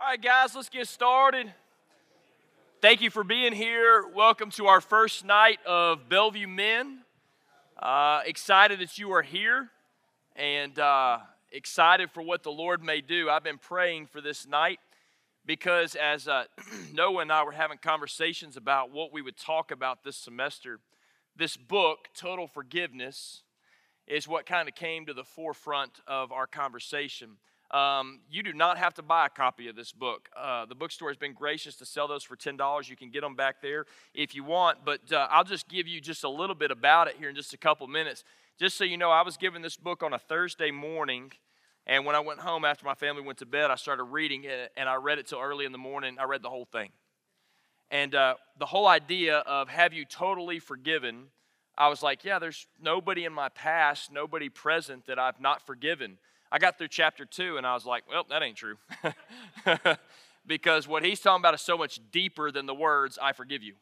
All right, guys, let's get started. Thank you for being here. Welcome to our first night of Bellevue Men. Uh, excited that you are here and uh, excited for what the Lord may do. I've been praying for this night because as uh, Noah and I were having conversations about what we would talk about this semester, this book, Total Forgiveness, is what kind of came to the forefront of our conversation. Um, you do not have to buy a copy of this book. Uh, the bookstore has been gracious to sell those for $10. You can get them back there if you want, but uh, I'll just give you just a little bit about it here in just a couple minutes. Just so you know, I was given this book on a Thursday morning, and when I went home after my family went to bed, I started reading it, and I read it till early in the morning. I read the whole thing. And uh, the whole idea of have you totally forgiven, I was like, yeah, there's nobody in my past, nobody present that I've not forgiven. I got through chapter two and I was like, well, that ain't true. because what he's talking about is so much deeper than the words, I forgive you.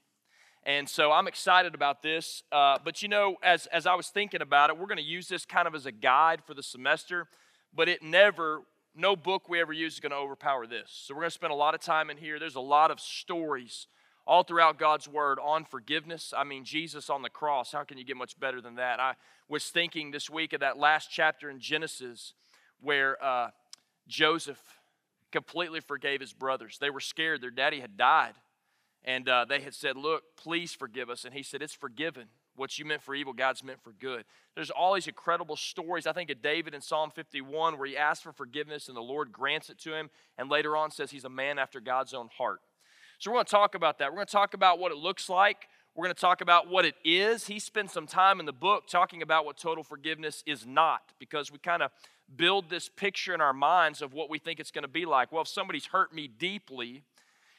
And so I'm excited about this. Uh, but you know, as, as I was thinking about it, we're going to use this kind of as a guide for the semester, but it never, no book we ever use is going to overpower this. So we're going to spend a lot of time in here. There's a lot of stories all throughout God's word on forgiveness. I mean, Jesus on the cross, how can you get much better than that? I was thinking this week of that last chapter in Genesis where uh, Joseph completely forgave his brothers. They were scared, their daddy had died. And uh, they had said, Look, please forgive us. And he said, It's forgiven. What you meant for evil, God's meant for good. There's all these incredible stories. I think of David in Psalm 51 where he asks for forgiveness and the Lord grants it to him. And later on says he's a man after God's own heart. So we're going to talk about that. We're going to talk about what it looks like. We're going to talk about what it is. He spends some time in the book talking about what total forgiveness is not because we kind of build this picture in our minds of what we think it's going to be like. Well, if somebody's hurt me deeply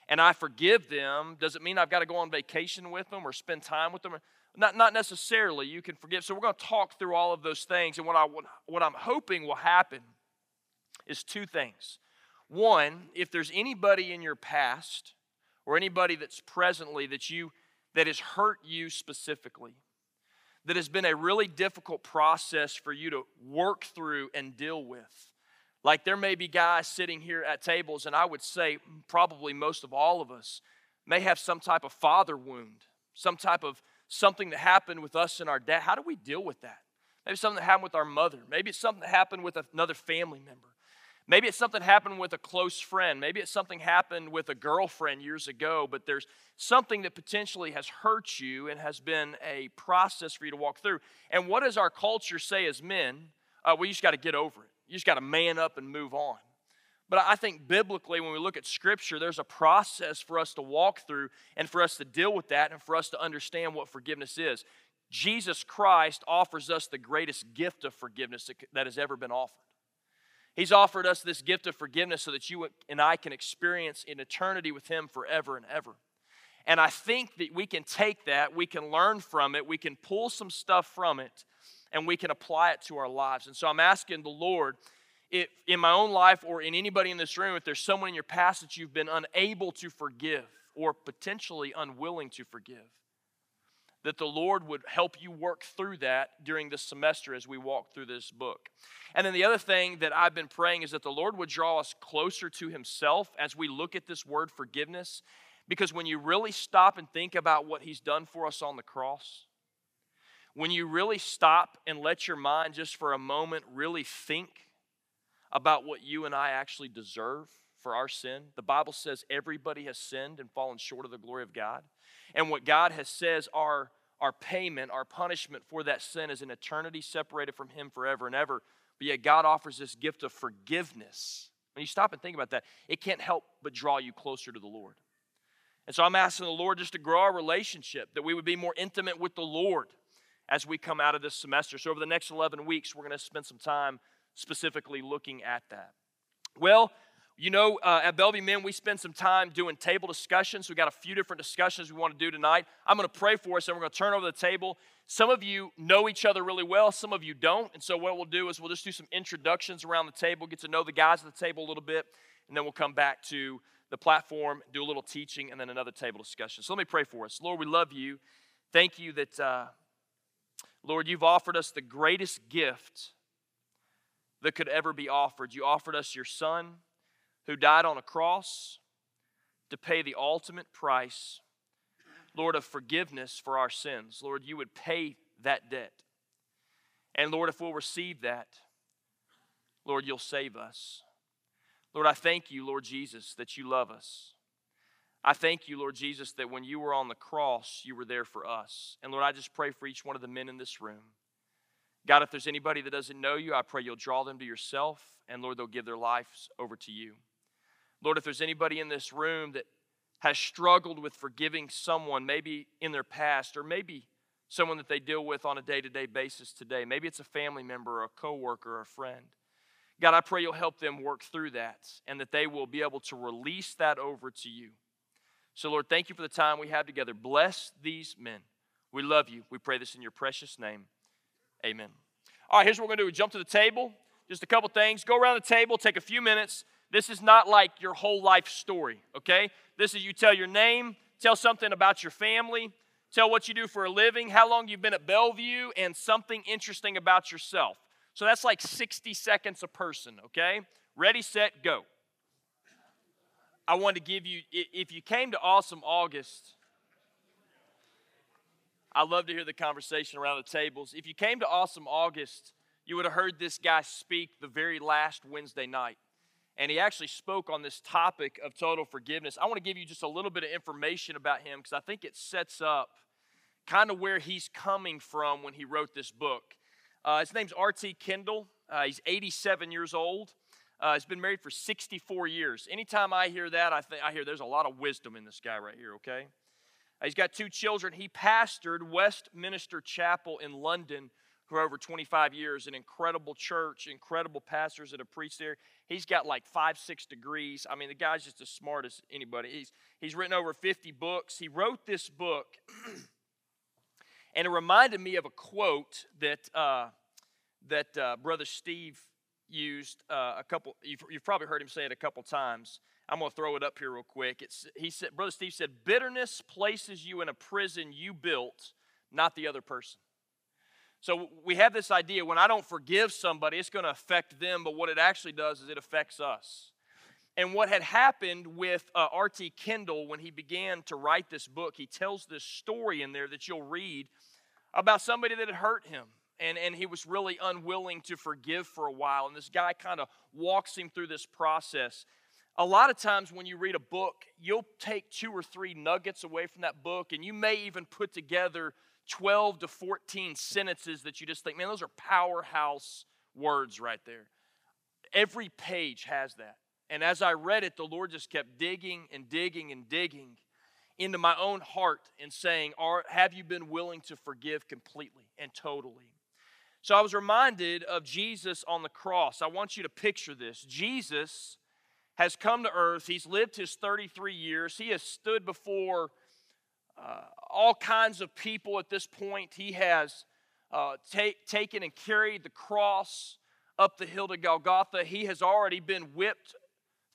and I forgive them, does it mean I've got to go on vacation with them or spend time with them? Not, not necessarily. You can forgive. So we're going to talk through all of those things. And what, I, what I'm hoping will happen is two things. One, if there's anybody in your past or anybody that's presently that you that has hurt you specifically, that has been a really difficult process for you to work through and deal with. Like there may be guys sitting here at tables, and I would say probably most of all of us may have some type of father wound, some type of something that happened with us and our dad. How do we deal with that? Maybe something that happened with our mother. Maybe it's something that happened with another family member. Maybe it's something happened with a close friend. Maybe it's something happened with a girlfriend years ago, but there's something that potentially has hurt you and has been a process for you to walk through. And what does our culture say as men? Uh, well, you just got to get over it. You just got to man up and move on. But I think biblically, when we look at Scripture, there's a process for us to walk through and for us to deal with that and for us to understand what forgiveness is. Jesus Christ offers us the greatest gift of forgiveness that has ever been offered. He's offered us this gift of forgiveness so that you and I can experience in eternity with Him forever and ever. And I think that we can take that, we can learn from it, we can pull some stuff from it, and we can apply it to our lives. And so I'm asking the Lord, if in my own life or in anybody in this room, if there's someone in your past that you've been unable to forgive or potentially unwilling to forgive, that the Lord would help you work through that during this semester as we walk through this book. And then the other thing that I've been praying is that the Lord would draw us closer to Himself as we look at this word forgiveness. Because when you really stop and think about what He's done for us on the cross, when you really stop and let your mind just for a moment really think about what you and I actually deserve for our sin, the Bible says everybody has sinned and fallen short of the glory of God. And what God has says our, our payment, our punishment for that sin is an eternity separated from Him forever and ever. But yet God offers this gift of forgiveness. When you stop and think about that, it can't help but draw you closer to the Lord. And so I'm asking the Lord just to grow our relationship, that we would be more intimate with the Lord as we come out of this semester. So over the next 11 weeks, we're going to spend some time specifically looking at that. Well, you know, uh, at Bellevue Men, we spend some time doing table discussions. We've got a few different discussions we want to do tonight. I'm going to pray for us, and we're going to turn over the table. Some of you know each other really well, some of you don't. And so, what we'll do is we'll just do some introductions around the table, get to know the guys at the table a little bit, and then we'll come back to the platform, do a little teaching, and then another table discussion. So, let me pray for us. Lord, we love you. Thank you that, uh, Lord, you've offered us the greatest gift that could ever be offered. You offered us your son who died on a cross to pay the ultimate price, Lord, of forgiveness for our sins. Lord, you would pay that debt. And Lord, if we'll receive that, Lord, you'll save us. Lord, I thank you, Lord Jesus, that you love us. I thank you, Lord Jesus, that when you were on the cross, you were there for us. And Lord, I just pray for each one of the men in this room. God, if there's anybody that doesn't know you, I pray you'll draw them to yourself, and Lord, they'll give their lives over to you. Lord, if there's anybody in this room that has struggled with forgiving someone, maybe in their past, or maybe someone that they deal with on a day to day basis today, maybe it's a family member, or a coworker, or a friend. God, I pray you'll help them work through that and that they will be able to release that over to you. So, Lord, thank you for the time we have together. Bless these men. We love you. We pray this in your precious name. Amen. All right, here's what we're going to do. We jump to the table. Just a couple things. Go around the table, take a few minutes. This is not like your whole life story, okay? This is you tell your name, tell something about your family, tell what you do for a living, how long you've been at Bellevue, and something interesting about yourself. So that's like 60 seconds a person, okay? Ready, set, go. I wanted to give you, if you came to Awesome August, I love to hear the conversation around the tables. If you came to Awesome August, you would have heard this guy speak the very last Wednesday night. And he actually spoke on this topic of total forgiveness. I want to give you just a little bit of information about him because I think it sets up kind of where he's coming from when he wrote this book. Uh, his name's R.T. Kendall. Uh, he's 87 years old. Uh, he's been married for 64 years. Anytime I hear that, I, think, I hear there's a lot of wisdom in this guy right here, okay? Uh, he's got two children. He pastored Westminster Chapel in London for over 25 years, an incredible church, incredible pastors that have preached there. He's got like five, six degrees. I mean, the guy's just as smart as anybody. He's, he's written over 50 books. He wrote this book And it reminded me of a quote that, uh, that uh, Brother Steve used uh, a couple, you've, you've, probably heard him say it a couple times. I'm going to throw it up here real quick. It's, he said, Brother Steve said, bitterness places you in a prison you built, not the other person. So we have this idea when I don't forgive somebody, it's going to affect them, but what it actually does is it affects us. And what had happened with uh, R.T. Kendall when he began to write this book, he tells this story in there that you'll read about somebody that had hurt him. And, and he was really unwilling to forgive for a while. And this guy kind of walks him through this process. A lot of times when you read a book, you'll take two or three nuggets away from that book, and you may even put together 12 to 14 sentences that you just think, man, those are powerhouse words right there. Every page has that. And as I read it, the Lord just kept digging and digging and digging into my own heart and saying, Are, Have you been willing to forgive completely and totally? So I was reminded of Jesus on the cross. I want you to picture this. Jesus has come to earth, he's lived his 33 years, he has stood before uh, all kinds of people at this point. He has uh, take, taken and carried the cross up the hill to Golgotha. He has already been whipped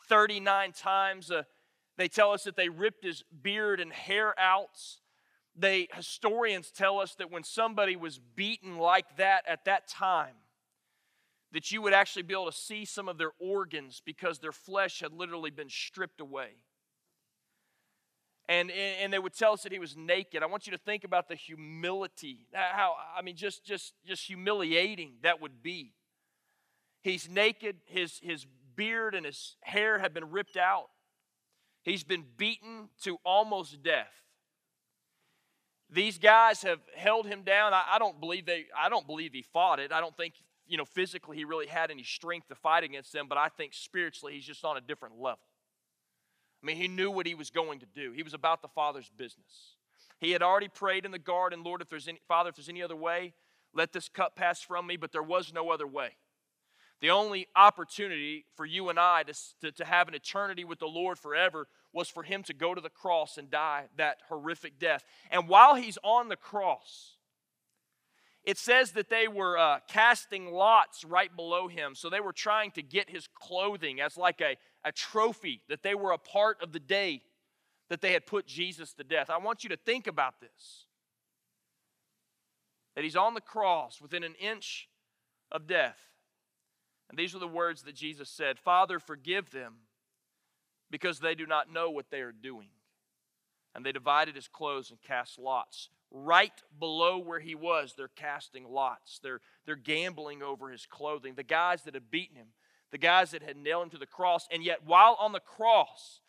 39 times. Uh, they tell us that they ripped his beard and hair out. They historians tell us that when somebody was beaten like that at that time, that you would actually be able to see some of their organs because their flesh had literally been stripped away. And, and they would tell us that he was naked. I want you to think about the humility, how, I mean, just, just, just humiliating that would be. He's naked, his, his beard and his hair have been ripped out. He's been beaten to almost death. These guys have held him down. I, I, don't believe they I don't believe he fought it. I don't think, you know, physically he really had any strength to fight against them, but I think spiritually he's just on a different level. I mean, he knew what he was going to do. He was about the Father's business. He had already prayed in the garden, Lord, if there's any Father, if there's any other way, let this cup pass from me, but there was no other way. The only opportunity for you and I to, to, to, have an eternity with the Lord forever was for him to go to the cross and die that horrific death. And while he's on the cross, it says that they were uh, casting lots right below him. So they were trying to get his clothing as like a, a trophy that they were a part of the day that they had put Jesus to death. I want you to think about this that he's on the cross within an inch of death. And these are the words that Jesus said Father, forgive them, because they do not know what they are doing. And they divided his clothes and cast lots. Right below where he was, they're casting lots. They're, they're gambling over his clothing. The guys that had beaten him, the guys that had nailed him to the cross. And yet, while on the cross,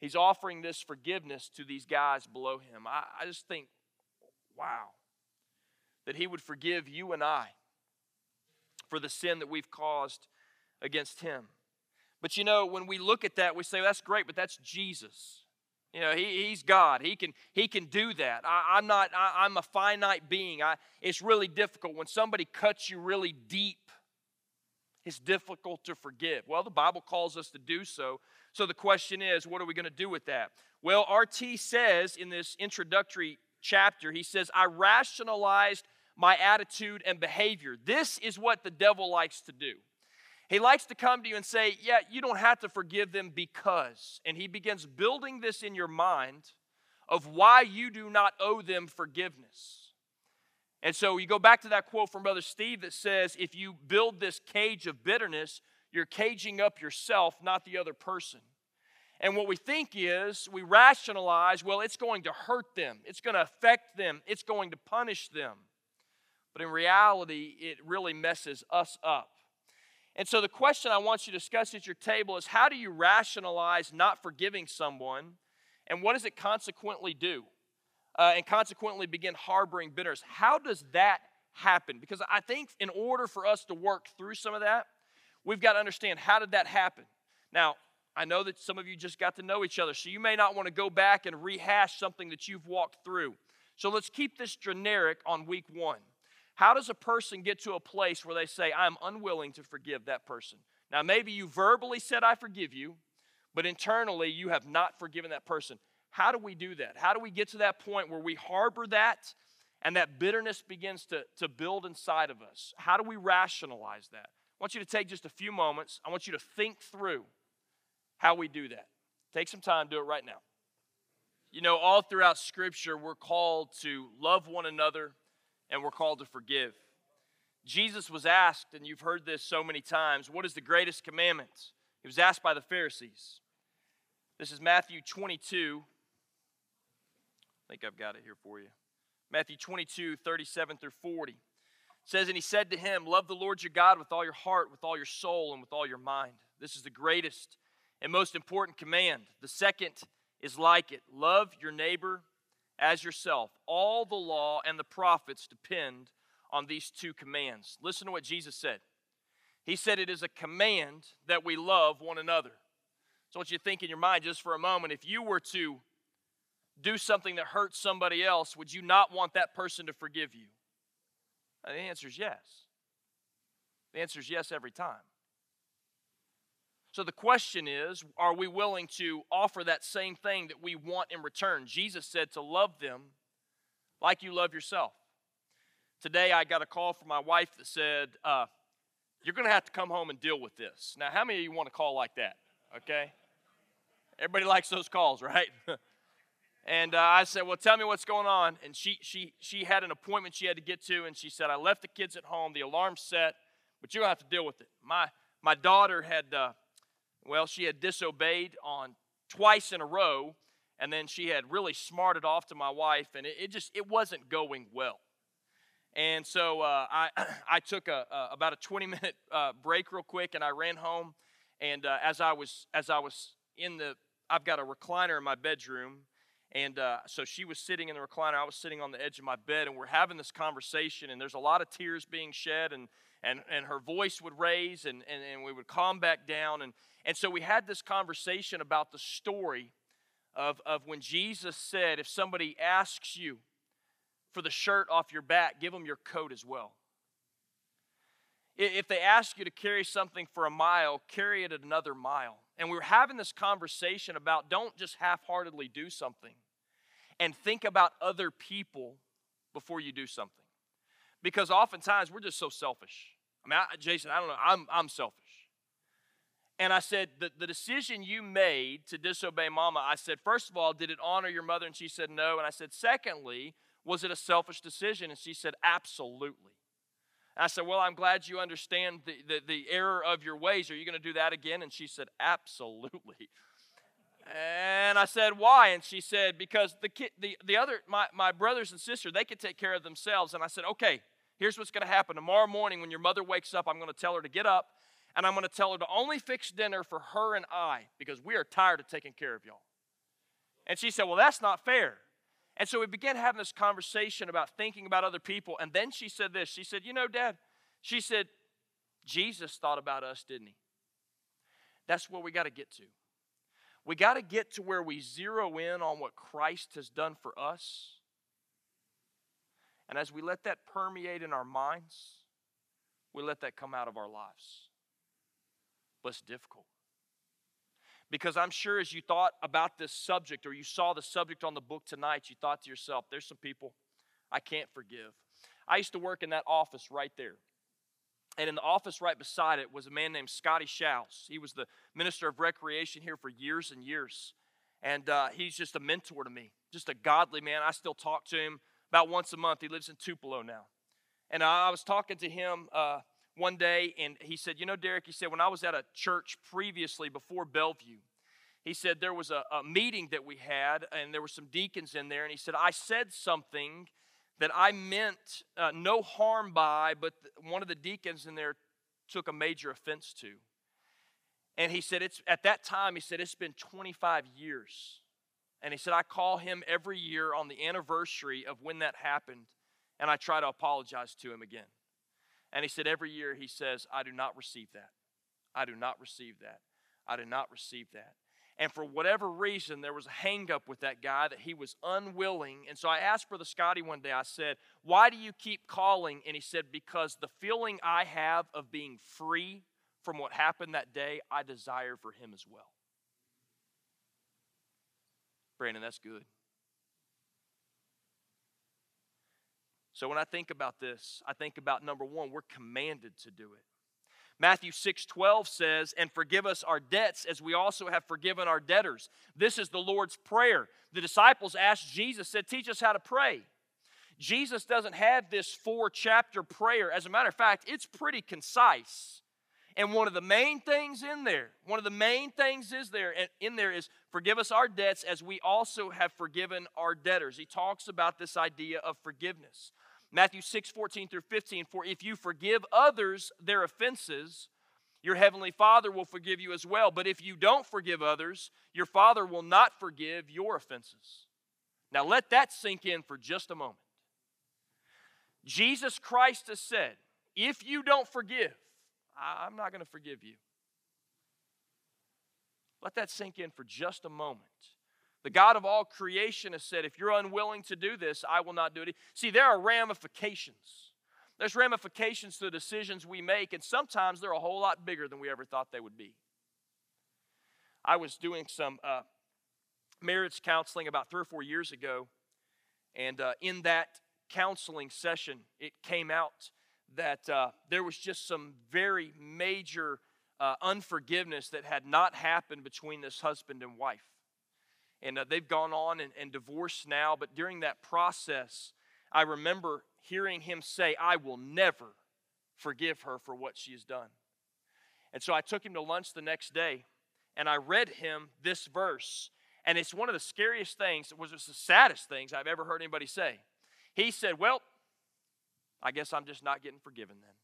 he's offering this forgiveness to these guys below him. I, I just think, wow, that he would forgive you and I for the sin that we've caused against him. But you know, when we look at that, we say, well, that's great, but that's Jesus. You know, he, he's God. He can, he can do that. I, am not, I, I'm a finite being. I, it's really difficult. When somebody cuts you really deep, it's difficult to forgive. Well, the Bible calls us to do so. So the question is, what are we going to do with that? Well, RT says in this introductory chapter, he says, I rationalized my attitude and behavior. This is what the devil likes to do. He likes to come to you and say, Yeah, you don't have to forgive them because. And he begins building this in your mind of why you do not owe them forgiveness. And so you go back to that quote from Brother Steve that says, If you build this cage of bitterness, you're caging up yourself, not the other person. And what we think is, we rationalize, well, it's going to hurt them, it's going to affect them, it's going to punish them. But in reality, it really messes us up. And so the question I want you to discuss at your table is how do you rationalize not forgiving someone, and what does it consequently do? Uh, and consequently begin harboring bitterness. How does that happen? Because I think in order for us to work through some of that, we've got to understand how did that happen? Now, I know that some of you just got to know each other, so you may not want to go back and rehash something that you've walked through. So let's keep this generic on week one. How does a person get to a place where they say, I'm unwilling to forgive that person? Now, maybe you verbally said, I forgive you, but internally you have not forgiven that person. How do we do that? How do we get to that point where we harbor that and that bitterness begins to, to build inside of us? How do we rationalize that? I want you to take just a few moments. I want you to think through how we do that. Take some time, do it right now. You know, all throughout Scripture, we're called to love one another and we're called to forgive. Jesus was asked, and you've heard this so many times, what is the greatest commandment? He was asked by the Pharisees. This is Matthew 22. I think I've got it here for you. Matthew 22, 37 through 40. It says, And he said to him, Love the Lord your God with all your heart, with all your soul, and with all your mind. This is the greatest and most important command. The second is like it love your neighbor as yourself. All the law and the prophets depend on these two commands. Listen to what Jesus said. He said it is a command that we love one another. So, what you to think in your mind just for a moment, if you were to do something that hurts somebody else, would you not want that person to forgive you? Uh, the answer is yes. The answer is yes every time. So the question is are we willing to offer that same thing that we want in return? Jesus said to love them like you love yourself. Today I got a call from my wife that said, uh, You're going to have to come home and deal with this. Now, how many of you want a call like that? Okay? Everybody likes those calls, right? and uh, I said, Well, tell me what's going on. And she, she, she had an appointment she had to get to, and she said, I left the kids at home, the alarm's set, but you're going to have to deal with it. My, my daughter had. Uh, well, she had disobeyed on twice in a row, and then she had really smarted off to my wife, and it, it just it wasn't going well. And so uh, I I took a, a, about a 20 minute uh, break real quick, and I ran home. And uh, as I was as I was in the I've got a recliner in my bedroom, and uh, so she was sitting in the recliner. I was sitting on the edge of my bed, and we're having this conversation. And there's a lot of tears being shed, and and and her voice would raise, and and, and we would calm back down. And and so we had this conversation about the story of, of when Jesus said, if somebody asks you for the shirt off your back, give them your coat as well. If they ask you to carry something for a mile, carry it another mile. And we were having this conversation about don't just half heartedly do something and think about other people before you do something. Because oftentimes we're just so selfish. I mean, I, Jason, I don't know, I'm, I'm selfish. And I said, the, the decision you made to disobey mama, I said, first of all, did it honor your mother? And she said, no. And I said, secondly, was it a selfish decision? And she said, absolutely. And I said, well, I'm glad you understand the, the, the error of your ways. Are you going to do that again? And she said, absolutely. And I said, Why? And she said, Because the, kid, the, the other, my, my brothers and sister, they could take care of themselves. And I said, Okay, here's what's going to happen. Tomorrow morning, when your mother wakes up, I'm going to tell her to get up and I'm going to tell her to only fix dinner for her and I because we are tired of taking care of y'all. And she said, Well, that's not fair. And so we began having this conversation about thinking about other people. And then she said this She said, You know, Dad, she said, Jesus thought about us, didn't he? That's where we got to get to. We got to get to where we zero in on what Christ has done for us. And as we let that permeate in our minds, we let that come out of our lives. But it's difficult. Because I'm sure as you thought about this subject or you saw the subject on the book tonight, you thought to yourself, there's some people I can't forgive. I used to work in that office right there. And in the office right beside it was a man named Scotty Shouse. He was the minister of recreation here for years and years. And uh, he's just a mentor to me, just a godly man. I still talk to him about once a month. He lives in Tupelo now. And I, I was talking to him uh, one day, and he said, You know, Derek, he said, when I was at a church previously before Bellevue, he said there was a, a meeting that we had, and there were some deacons in there, and he said, I said something that I meant uh, no harm by, but one of the deacons in there took a major offense to. And he said, it's at that time, he said, it's been 25 years. And he said, I call him every year on the anniversary of when that happened, and I try to apologize to him again. And he said, every year he says, I do not receive that. I do not receive that. I do not receive that. And for whatever reason, there was a hangup with that guy that he was unwilling. And so I asked Brother Scotty one day, I said, Why do you keep calling? And he said, Because the feeling I have of being free from what happened that day, I desire for him as well. Brandon, that's good. So when I think about this, I think about number one, we're commanded to do it. Matthew 6 12 says, And forgive us our debts as we also have forgiven our debtors. This is the Lord's Prayer. The disciples asked Jesus, said, Teach us how to pray. Jesus doesn't have this four chapter prayer. As a matter of fact, it's pretty concise. And one of the main things in there, one of the main things is there in there is forgive us our debts as we also have forgiven our debtors. He talks about this idea of forgiveness. Matthew 6, 14 through 15. For if you forgive others their offenses, your heavenly Father will forgive you as well. But if you don't forgive others, your Father will not forgive your offenses. Now let that sink in for just a moment. Jesus Christ has said, if you don't forgive, I'm not going to forgive you. Let that sink in for just a moment. The God of all creation has said, if you're unwilling to do this, I will not do it. See, there are ramifications. There's ramifications to the decisions we make, and sometimes they're a whole lot bigger than we ever thought they would be. I was doing some uh, marriage counseling about three or four years ago, and uh, in that counseling session, it came out that uh, there was just some very major uh, unforgiveness that had not happened between this husband and wife. And uh, they've gone on and, and divorced now. But during that process, I remember hearing him say, I will never forgive her for what she has done. And so I took him to lunch the next day and I read him this verse. And it's one of the scariest things, it was the saddest things I've ever heard anybody say. He said, Well, I guess I'm just not getting forgiven then.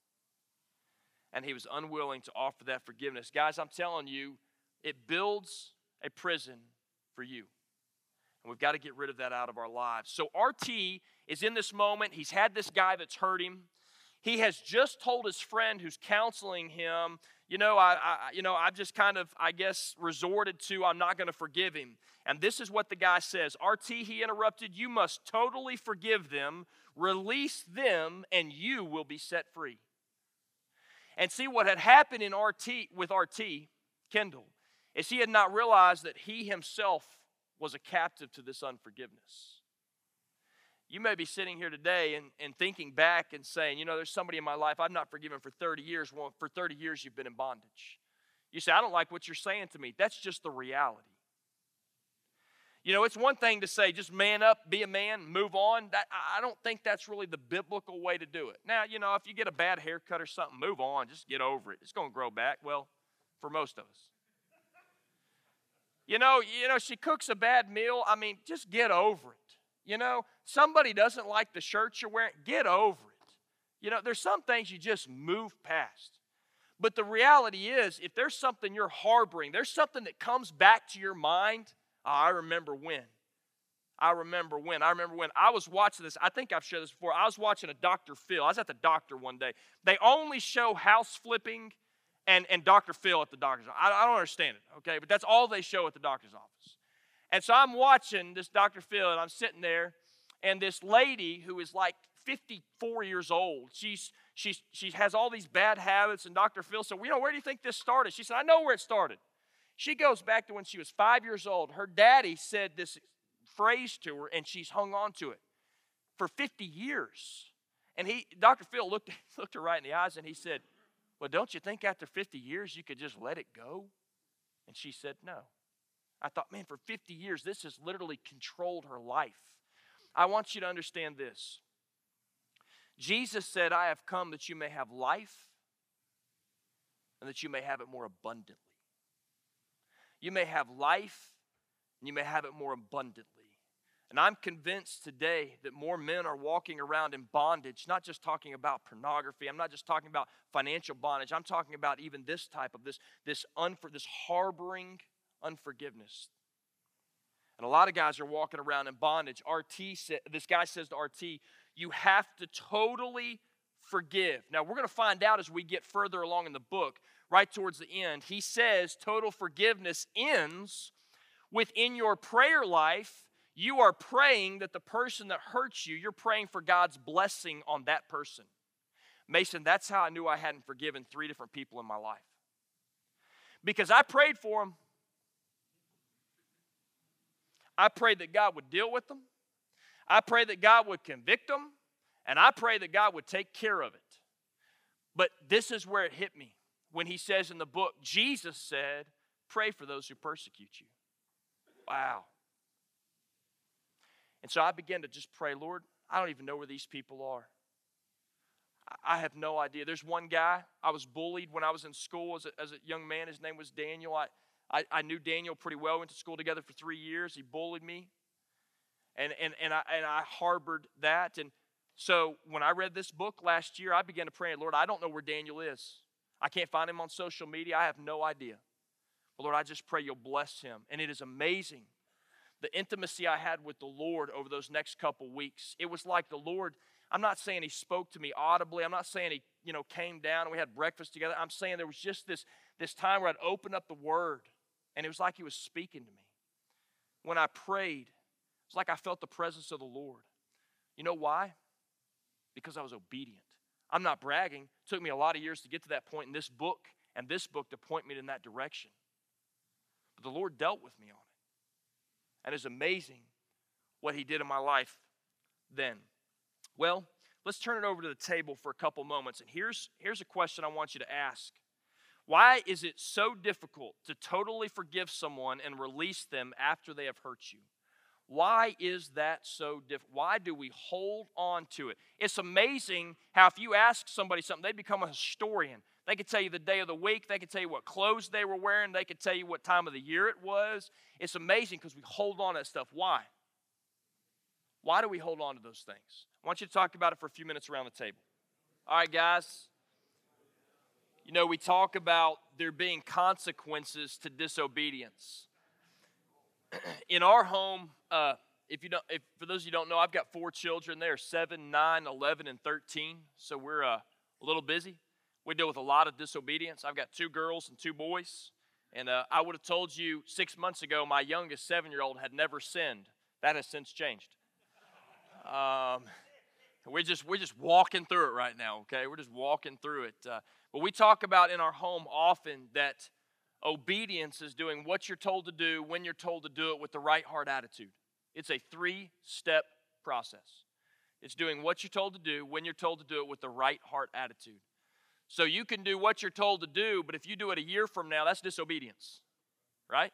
And he was unwilling to offer that forgiveness. Guys, I'm telling you, it builds a prison for you. And we've got to get rid of that out of our lives. So RT is in this moment. He's had this guy that's hurt him. He has just told his friend who's counseling him, you know, I, I you know, I've just kind of, I guess, resorted to I'm not going to forgive him. And this is what the guy says RT, he interrupted, you must totally forgive them, release them, and you will be set free. And see what had happened in RT with RT, Kendall, is he had not realized that he himself was a captive to this unforgiveness. You may be sitting here today and, and thinking back and saying, you know, there's somebody in my life I've not forgiven for 30 years. Well, for 30 years, you've been in bondage. You say, I don't like what you're saying to me. That's just the reality. You know, it's one thing to say, just man up, be a man, move on. That, I don't think that's really the biblical way to do it. Now, you know, if you get a bad haircut or something, move on, just get over it. It's going to grow back. Well, for most of us. You know, you know, she cooks a bad meal. I mean, just get over it. You know, somebody doesn't like the shirt you're wearing, get over it. You know, there's some things you just move past. But the reality is, if there's something you're harboring, there's something that comes back to your mind. Oh, I remember when. I remember when. I remember when I was watching this. I think I've shared this before. I was watching a Dr. Phil. I was at the doctor one day. They only show house flipping and, and Dr. Phil at the doctor's office. I, I don't understand it, okay? But that's all they show at the doctor's office. And so I'm watching this Dr. Phil, and I'm sitting there, and this lady who is like 54 years old, she's she's she has all these bad habits, and Dr. Phil said, well, you know, where do you think this started? She said, I know where it started. She goes back to when she was five years old. Her daddy said this phrase to her, and she's hung on to it for 50 years. And he, Dr. Phil looked, looked her right in the eyes and he said, Well, don't you think after 50 years you could just let it go? And she said, No. I thought, man, for 50 years, this has literally controlled her life. I want you to understand this. Jesus said, I have come that you may have life and that you may have it more abundantly. You may have life and you may have it more abundantly. And I'm convinced today that more men are walking around in bondage, not just talking about pornography. I'm not just talking about financial bondage. I'm talking about even this type of this, this, unfor, this harboring unforgiveness. And a lot of guys are walking around in bondage. RT said, this guy says to RT, you have to totally forgive. Now, we're going to find out as we get further along in the book, right towards the end. He says total forgiveness ends within your prayer life, you are praying that the person that hurts you, you're praying for God's blessing on that person. Mason, that's how I knew I hadn't forgiven three different people in my life. Because I prayed for them. I prayed that God would deal with them. I prayed that God would convict them. And I prayed that God would take care of it. But this is where it hit me when he says in the book, Jesus said, Pray for those who persecute you. Wow. And so I began to just pray, Lord, I don't even know where these people are. I have no idea. There's one guy, I was bullied when I was in school as a, as a young man. His name was Daniel. I, I, I knew Daniel pretty well, went to school together for three years. He bullied me. And, and, and, I, and I harbored that. And so when I read this book last year, I began to pray, Lord, I don't know where Daniel is. I can't find him on social media. I have no idea. But Lord, I just pray you'll bless him. And it is amazing the intimacy I had with the Lord over those next couple weeks. It was like the Lord, I'm not saying he spoke to me audibly. I'm not saying he, you know, came down and we had breakfast together. I'm saying there was just this, this time where I'd open up the word and it was like he was speaking to me. When I prayed, it's like I felt the presence of the Lord. You know why? Because I was obedient. I'm not bragging. It took me a lot of years to get to that point in this book and this book to point me in that direction. But the Lord dealt with me on it. And it's amazing what He did in my life then. Well, let's turn it over to the table for a couple moments. And here's, here's a question I want you to ask Why is it so difficult to totally forgive someone and release them after they have hurt you? Why is that so different? Why do we hold on to it? It's amazing how if you ask somebody something, they become a historian. They could tell you the day of the week. They could tell you what clothes they were wearing. They could tell you what time of the year it was. It's amazing because we hold on to that stuff. Why? Why do we hold on to those things? I want you to talk about it for a few minutes around the table. All right, guys. You know, we talk about there being consequences to disobedience. In our home, uh, if you don't, if, for those of you don't know, I've got four children. They are 7, 9, 11, and 13. So we're uh, a little busy. We deal with a lot of disobedience. I've got two girls and two boys. And uh, I would have told you six months ago my youngest seven year old had never sinned. That has since changed. Um, we're just we're just walking through it right now. Okay, we're just walking through it. Uh, but we talk about in our home often that obedience is doing what you're told to do when you're told to do it with the right heart attitude. It's a three step process. It's doing what you're told to do when you're told to do it with the right heart attitude. So you can do what you're told to do, but if you do it a year from now, that's disobedience, right?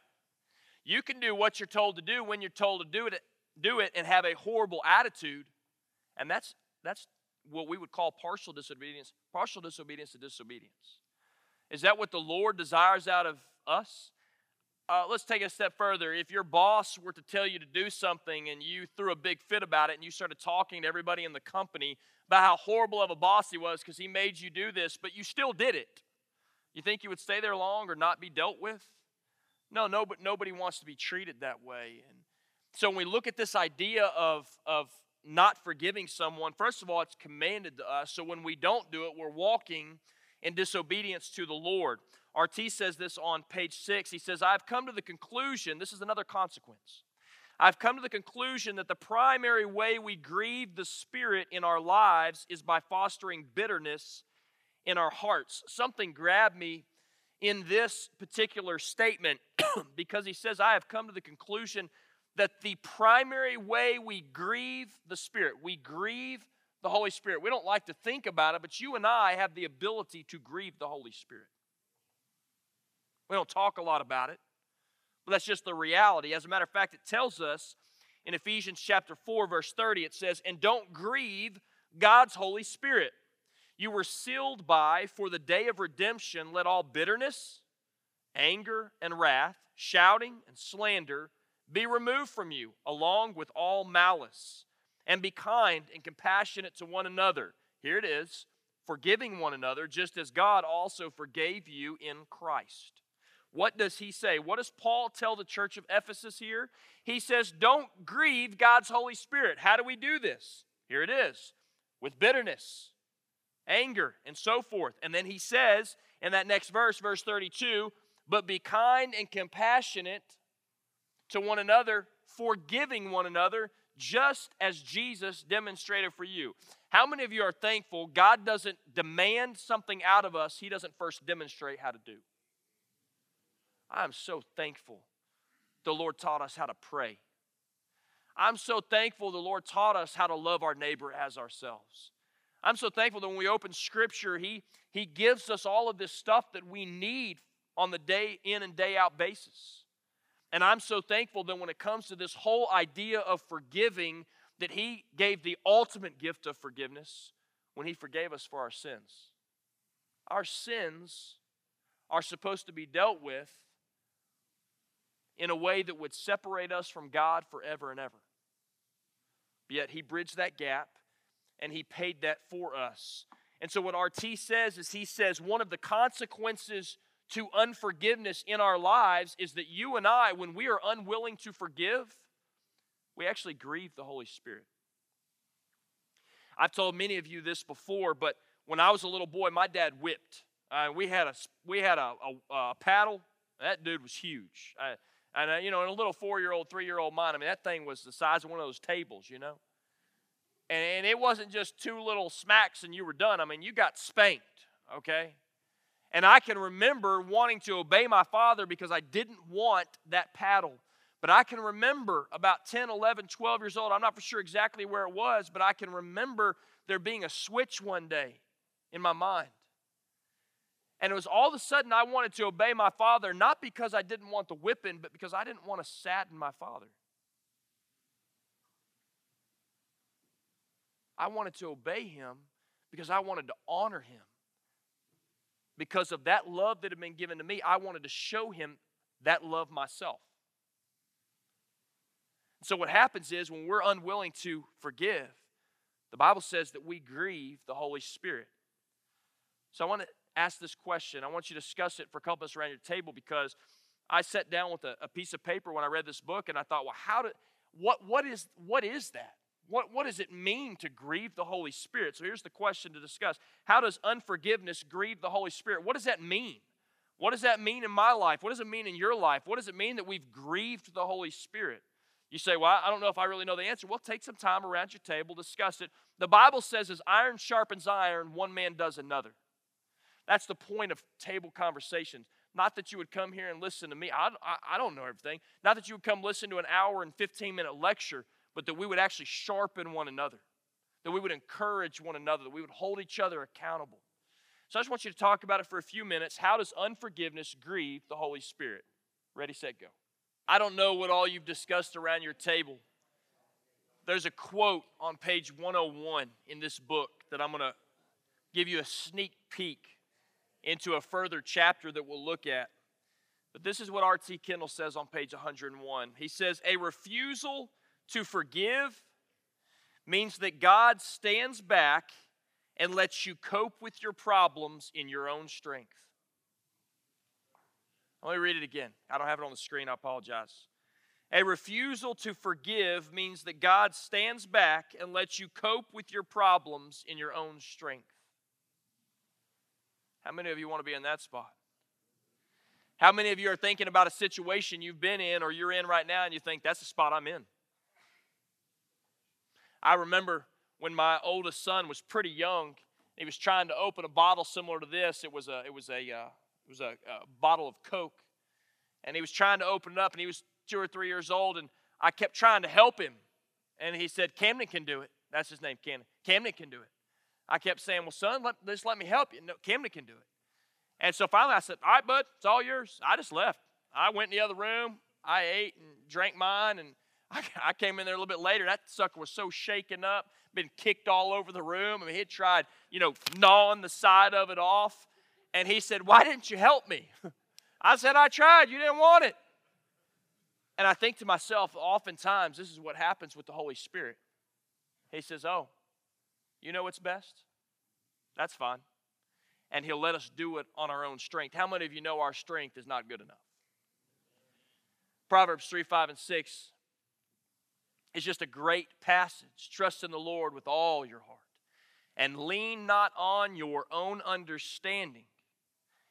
You can do what you're told to do when you're told to do it, do it and have a horrible attitude, and that's that's what we would call partial disobedience, partial disobedience to disobedience. Is that what the Lord desires out of us? uh, let's take a step further. If your boss were to tell you to do something and you threw a big fit about it and you started talking to everybody in the company about how horrible of a boss he was because he made you do this, but you still did it, you think you would stay there long or not be dealt with? No, no, but nobody wants to be treated that way. And so when we look at this idea of, of not forgiving someone, first of all, it's commanded to us. So when we don't do it, we're walking in disobedience to the Lord. RT says this on page six. He says, I've come to the conclusion, this is another consequence. I've come to the conclusion that the primary way we grieve the Spirit in our lives is by fostering bitterness in our hearts. Something grabbed me in this particular statement because he says, I have come to the conclusion that the primary way we grieve the Spirit, we grieve the Holy Spirit. We don't like to think about it, but you and I have the ability to grieve the Holy Spirit. We don't talk a lot about it, but that's just the reality. As a matter of fact, it tells us in Ephesians chapter 4, verse 30, it says, And don't grieve God's Holy Spirit. You were sealed by, for the day of redemption, let all bitterness, anger, and wrath, shouting, and slander be removed from you, along with all malice. And be kind and compassionate to one another. Here it is forgiving one another, just as God also forgave you in Christ. What does he say? What does Paul tell the church of Ephesus here? He says, Don't grieve God's Holy Spirit. How do we do this? Here it is with bitterness, anger, and so forth. And then he says in that next verse, verse 32, But be kind and compassionate to one another, forgiving one another, just as Jesus demonstrated for you. How many of you are thankful God doesn't demand something out of us He doesn't first demonstrate how to do? I'm so thankful the Lord taught us how to pray. I'm so thankful the Lord taught us how to love our neighbor as ourselves. I'm so thankful that when we open Scripture, He, he gives us all of this stuff that we need on the day in and day out basis. And I'm so thankful that when it comes to this whole idea of forgiving, that He gave the ultimate gift of forgiveness when He forgave us for our sins. Our sins are supposed to be dealt with in a way that would separate us from God forever and ever. Yet he bridged that gap and he paid that for us. And so, what RT says is he says one of the consequences to unforgiveness in our lives is that you and I, when we are unwilling to forgive, we actually grieve the Holy Spirit. I've told many of you this before, but when I was a little boy, my dad whipped. Uh, we had a we had a, a, a paddle. That dude was huge. I, and, you know, in a little four year old, three year old mind, I mean, that thing was the size of one of those tables, you know? And, and it wasn't just two little smacks and you were done. I mean, you got spanked, okay? And I can remember wanting to obey my father because I didn't want that paddle. But I can remember about 10, 11, 12 years old. I'm not for sure exactly where it was, but I can remember there being a switch one day in my mind. And it was all of a sudden I wanted to obey my father, not because I didn't want the whipping, but because I didn't want to sadden my father. I wanted to obey him because I wanted to honor him. Because of that love that had been given to me, I wanted to show him that love myself. So, what happens is when we're unwilling to forgive, the Bible says that we grieve the Holy Spirit. So, I want to ask this question. I want you to discuss it for a couple of us around your table because I sat down with a, a, piece of paper when I read this book and I thought, well, how did what what is what is that? What what does it mean to grieve the Holy Spirit? So here's the question to discuss. How does unforgiveness grieve the Holy Spirit? What does that mean? What does that mean in my life? What does it mean in your life? What does it mean that we've grieved the Holy Spirit? You say, Well, I don't know if I really know the answer. Well, take some time around your table, discuss it. The Bible says, as iron sharpens iron, one man does another. That's the point of table conversations. Not that you would come here and listen to me. I, I, I, don't know everything. Not that you would come listen to an hour and 15 minute lecture, but that we would actually sharpen one another, that we would encourage one another, that we would hold each other accountable. So I just want you to talk about it for a few minutes. How does unforgiveness grieve the Holy Spirit? Ready, set, go. I don't know what all you've discussed around your table. There's a quote on page 101 in this book that I'm going to give you a sneak peek into a further chapter that we'll look at. But this is what R.T. Kendall says on page 101. He says, A refusal to forgive means that God stands back and lets you cope with your problems in your own strength. Let me read it again. I don't have it on the screen, I apologize. A refusal to forgive means that God stands back and lets you cope with your problems in your own strength. How many of you want to be in that spot? How many of you are thinking about a situation you've been in or you're in right now and you think, that's the spot I'm in? I remember when my oldest son was pretty young, he was trying to open a bottle similar to this. It was a, it was a, uh, it was a, a bottle of Coke. And he was trying to open it up, and he was two or three years old, and I kept trying to help him. And he said, Camden can do it. That's his name, Camden. Camden can do it. I kept saying, Well, son, let, just let me help you. No, Camden can do it. And so finally I said, All right, bud, it's all yours. I just left. I went in the other room. I ate and drank mine, and I, I came in there a little bit later. That sucker was so shaken up, been kicked all over the room. I mean, he had tried, you know, gnawing the side of it off. And he said, Why didn't you help me? I said, I tried. You didn't want it. And I think to myself, oftentimes, this is what happens with the Holy Spirit. He says, Oh, you know what's best? That's fine. And He'll let us do it on our own strength. How many of you know our strength is not good enough? Proverbs 3, 5, and 6 is just a great passage. Trust in the Lord with all your heart and lean not on your own understanding.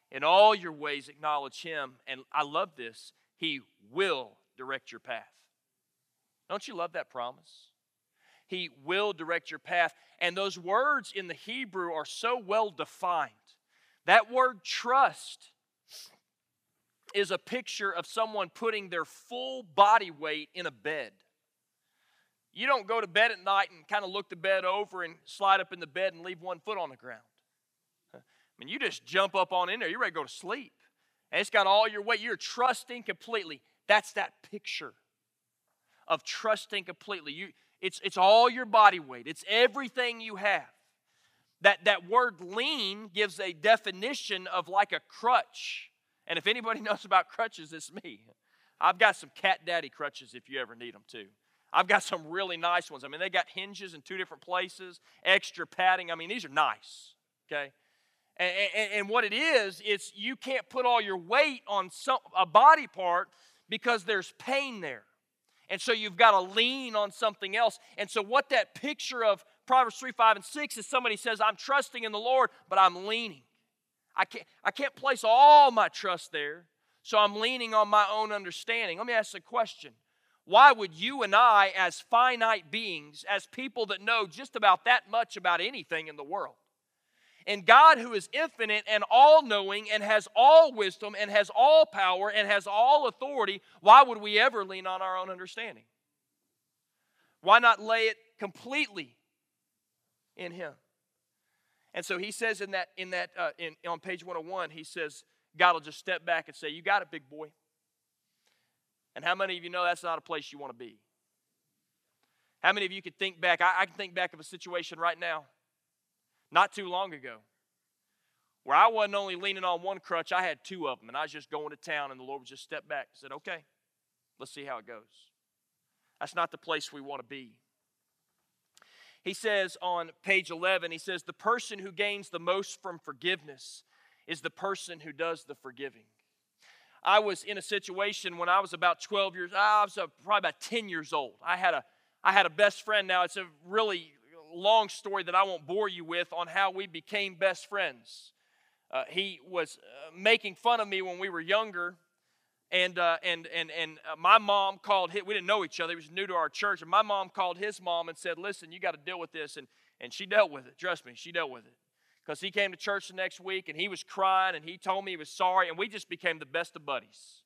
In all your ways, acknowledge Him. And I love this. He will direct your path. Don't you love that promise? He will direct your path. And those words in the Hebrew are so well defined. That word trust is a picture of someone putting their full body weight in a bed. You don't go to bed at night and kind of look the bed over and slide up in the bed and leave one foot on the ground. I mean, you just jump up on in there, you're ready to go to sleep. And it's got all your weight. You're trusting completely. That's that picture of trusting completely. You, it's, it's all your body weight, it's everything you have. That, that word lean gives a definition of like a crutch. And if anybody knows about crutches, it's me. I've got some cat daddy crutches if you ever need them too. I've got some really nice ones. I mean, they got hinges in two different places, extra padding. I mean, these are nice, okay? And, and, and what it is, it's you can't put all your weight on some, a body part because there's pain there. And so you've got to lean on something else. And so, what that picture of Proverbs 3, 5, and 6 is somebody says, I'm trusting in the Lord, but I'm leaning. I can't, I can't place all my trust there, so I'm leaning on my own understanding. Let me ask a question why would you and I, as finite beings, as people that know just about that much about anything in the world, and God, who is infinite and all knowing and has all wisdom and has all power and has all authority, why would we ever lean on our own understanding? Why not lay it completely in Him? And so he says in that, in that uh, in, on page 101, he says, God will just step back and say, You got it, big boy. And how many of you know that's not a place you want to be? How many of you could think back? I, I can think back of a situation right now, not too long ago, where I wasn't only leaning on one crutch, I had two of them, and I was just going to town, and the Lord would just step back and said, Okay, let's see how it goes. That's not the place we want to be. He says on page 11, he says, The person who gains the most from forgiveness is the person who does the forgiving. I was in a situation when I was about 12 years, I was uh, probably about 10 years old. I had a, I had a best friend. Now, it's a really long story that I won't bore you with on how we became best friends. Uh, he was uh, making fun of me when we were younger. And, uh, and, and, and uh, my mom called him, we didn't know each other, he was new to our church. And my mom called his mom and said, Listen, you got to deal with this. And, and she dealt with it. Trust me, she dealt with it because he came to church the next week and he was crying and he told me he was sorry and we just became the best of buddies.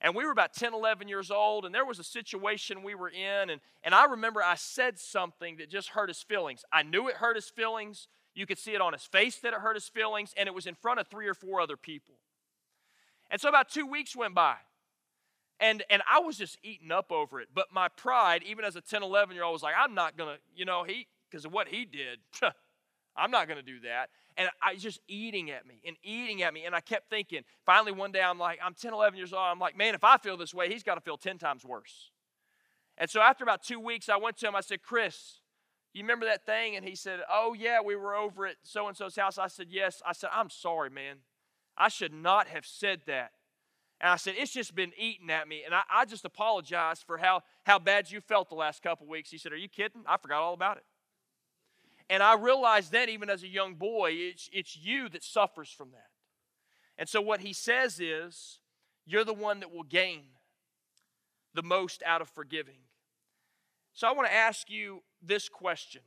And we were about 10 11 years old and there was a situation we were in and, and i remember i said something that just hurt his feelings. I knew it hurt his feelings. You could see it on his face that it hurt his feelings and it was in front of three or four other people. And so about two weeks went by and and i was just eating up over it but my pride even as a 10 11 year old was like i'm not gonna you know he because of what he did I'm not going to do that. And I just eating at me and eating at me. And I kept thinking, finally, one day I'm like, I'm 10, 11 years old. I'm like, man, if I feel this way, he's got to feel 10 times worse. And so after about two weeks, I went to him. I said, Chris, you remember that thing? And he said, Oh, yeah, we were over at so and so's house. I said, Yes. I said, I'm sorry, man. I should not have said that. And I said, It's just been eating at me. And I, I just apologized for how, how bad you felt the last couple weeks. He said, Are you kidding? I forgot all about it. And I realized then, even as a young boy, it's, it's you that suffers from that. And so what he says is, You're the one that will gain the most out of forgiving. So I want to ask you this question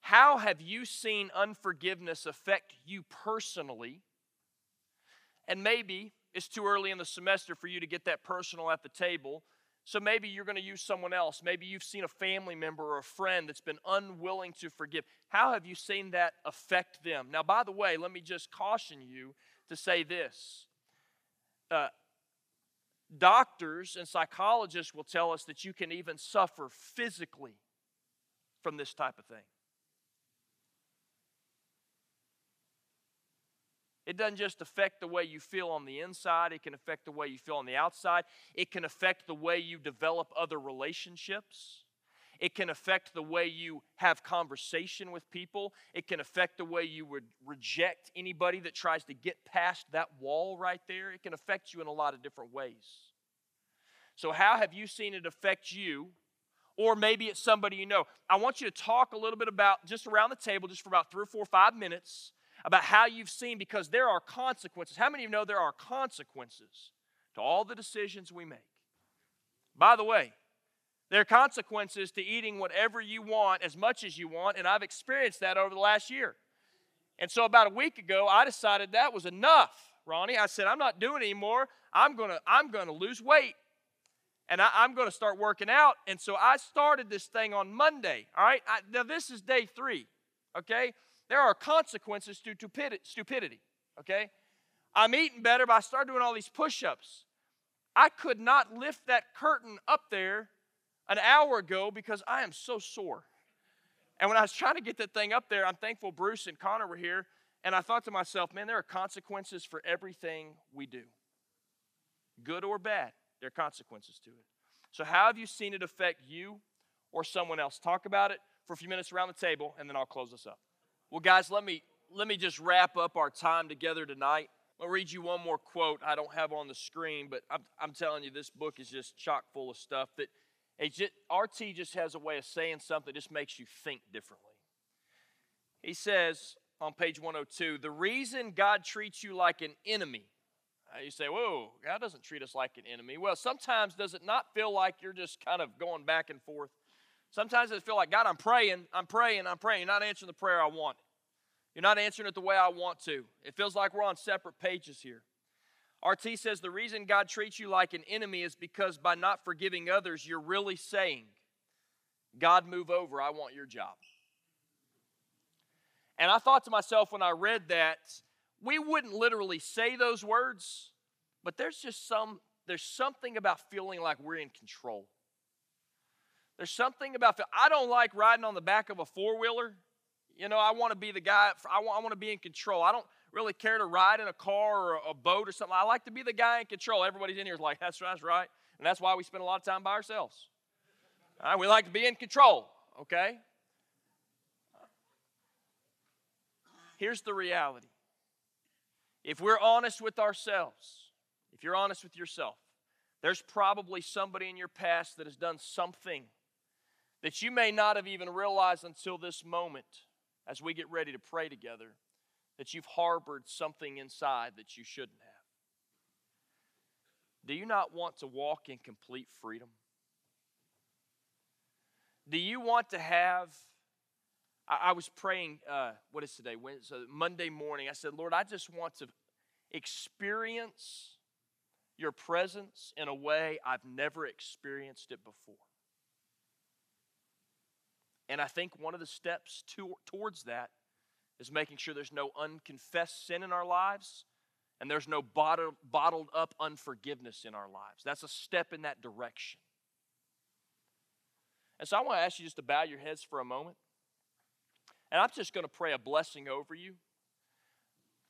How have you seen unforgiveness affect you personally? And maybe it's too early in the semester for you to get that personal at the table. So maybe you're going to use someone else. Maybe you've seen a family member or a friend that's been unwilling to forgive. How have you seen that affect them? Now, by the way, let me just caution you to say this. Uh, doctors and psychologists will tell us that you can even suffer physically from this type of thing. It doesn't just affect the way you feel on the inside, it can affect the way you feel on the outside. It can affect the way you develop other relationships. It can affect the way you have conversation with people. It can affect the way you would reject anybody that tries to get past that wall right there. It can affect you in a lot of different ways. So, how have you seen it affect you? Or maybe it's somebody you know. I want you to talk a little bit about just around the table, just for about three or four or five minutes, about how you've seen, because there are consequences. How many of you know there are consequences to all the decisions we make? By the way, there are consequences to eating whatever you want as much as you want, and I've experienced that over the last year. And so about a week ago, I decided that was enough, Ronnie. I said, I'm not doing anymore. I'm gonna, I'm gonna lose weight. And I, am gonna start working out. And so I started this thing on Monday. All right. I, now this is day three. Okay. There are consequences to stupidity, okay? I'm eating better, but I started doing all these push ups. I could not lift that curtain up there an hour ago because I am so sore. And when I was trying to get that thing up there, I'm thankful Bruce and Connor were here. And I thought to myself, man, there are consequences for everything we do, good or bad. There are consequences to it. So, how have you seen it affect you or someone else? Talk about it for a few minutes around the table, and then I'll close this up. Well, guys, let me let me just wrap up our time together tonight. I'll read you one more quote I don't have on the screen, but I'm, I'm telling you, this book is just chock full of stuff that just, RT just has a way of saying something that just makes you think differently. He says on page 102 the reason God treats you like an enemy. Uh, you say, whoa, God doesn't treat us like an enemy. Well, sometimes does it not feel like you're just kind of going back and forth? Sometimes I feel like, God, I'm praying, I'm praying, I'm praying. You're not answering the prayer I want. You're not answering it the way I want to. It feels like we're on separate pages here. RT says the reason God treats you like an enemy is because by not forgiving others, you're really saying, God, move over, I want your job. And I thought to myself when I read that, we wouldn't literally say those words, but there's just some, there's something about feeling like we're in control. There's something about, I don't like riding on the back of a four wheeler. You know, I want to be the guy, I want, I want to be in control. I don't really care to ride in a car or a boat or something. I like to be the guy in control. Everybody's in here is like, that's, that's right. And that's why we spend a lot of time by ourselves. Right, we like to be in control, okay? Here's the reality if we're honest with ourselves, if you're honest with yourself, there's probably somebody in your past that has done something that you may not have even realized until this moment as we get ready to pray together that you've harbored something inside that you shouldn't have. Do you not want to walk in complete freedom? Do you want to have? I, was praying. Uh, what is today? Monday morning. I said, Lord, I just want to experience your presence in a way I've never experienced it before. And I think one of the steps to, towards that is making sure there's no unconfessed sin in our lives and there's no bottled, bottled up unforgiveness in our lives. That's a step in that direction. And so I want to ask you just to bow your heads for a moment. And I'm just going to pray a blessing over you.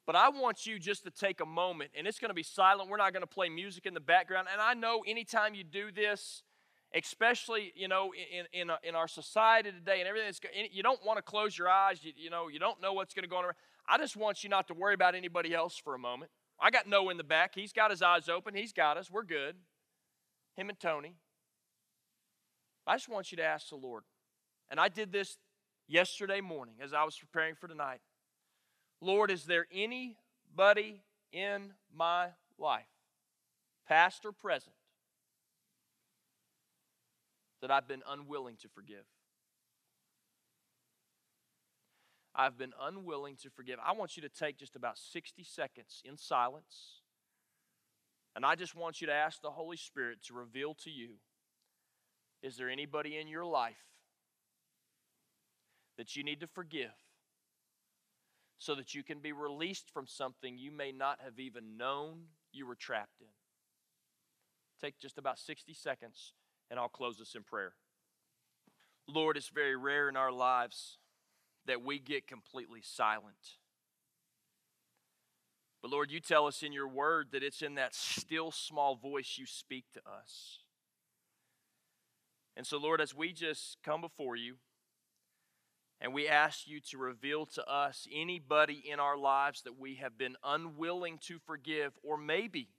But I want you just to take a moment, and it's going to be silent. We're not going to play music in the background. And I know anytime you do this, especially you know in in, uh, in our society today and everything, That's, you don't want to close your eyes. You, you know you don't know what's going to go on. I just want you not to worry about anybody else for a moment. I got Noah in the back. He's got his eyes open. He's got us. We're good. Him and Tony. I just want you to ask the Lord. And I did this yesterday morning as I was preparing for tonight. Lord, is there anybody in my life, past or present, that I've been unwilling to forgive? I've been unwilling to forgive. I want you to take just about 60 seconds in silence. And I just want you to ask the Holy Spirit to reveal to you is there anybody in your life that you need to forgive so that you can be released from something you may not have even known you were trapped in? Take just about 60 seconds and I'll close this in prayer. Lord, it's very rare in our lives that we get completely silent. But Lord, you tell us in your word that it's in that still small voice you speak to us. And so, Lord, as we just come before you and we ask you to reveal to us anybody in our lives that we have been unwilling to forgive, or maybe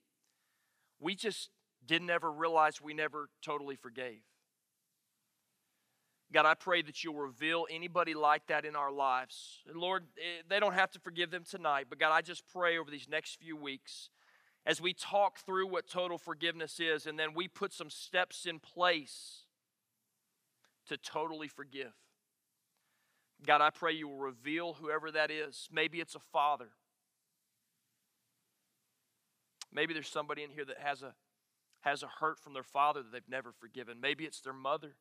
we just didn't ever realize we never totally forgave. God, I pray that you'll reveal anybody like that in our lives. And Lord, eh, they don't have to forgive them tonight, but God, I just pray over these next few weeks as we talk through what total forgiveness is and then we put some steps in place to totally forgive. God, I pray you will reveal whoever that is. Maybe it's a father. Maybe there's somebody in here that has a has a hurt from their father that they've never forgiven. Maybe it's their mother.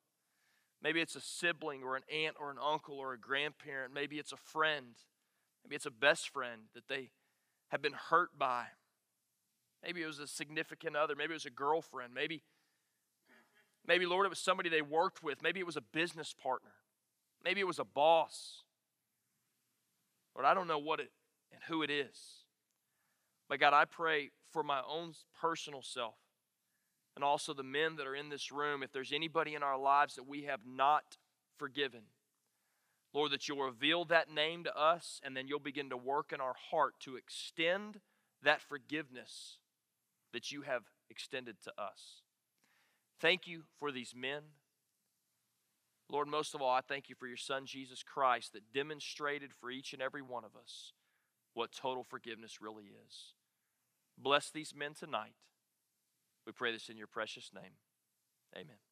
Maybe it's a sibling or an aunt or an uncle or a grandparent. Maybe it's a friend. Maybe it's a best friend that they have been hurt by. Maybe it was a significant other. Maybe it was a girlfriend. Maybe, maybe, Lord, it was somebody they worked with. Maybe it was a business partner. Maybe it was a boss. Lord, I don't know what it and who it is. But God, I pray for my own personal self and also the men that are in this room, if there's anybody in our lives that we have not forgiven, Lord, that you'll reveal that name to us and then you'll begin to work in our heart to extend that forgiveness that you have extended to us. Thank you for these men. Lord, most of all, I thank you for your Son, Jesus Christ, that demonstrated for each and every one of us what total forgiveness really is. Bless these men tonight. We pray this in your precious name. Amen.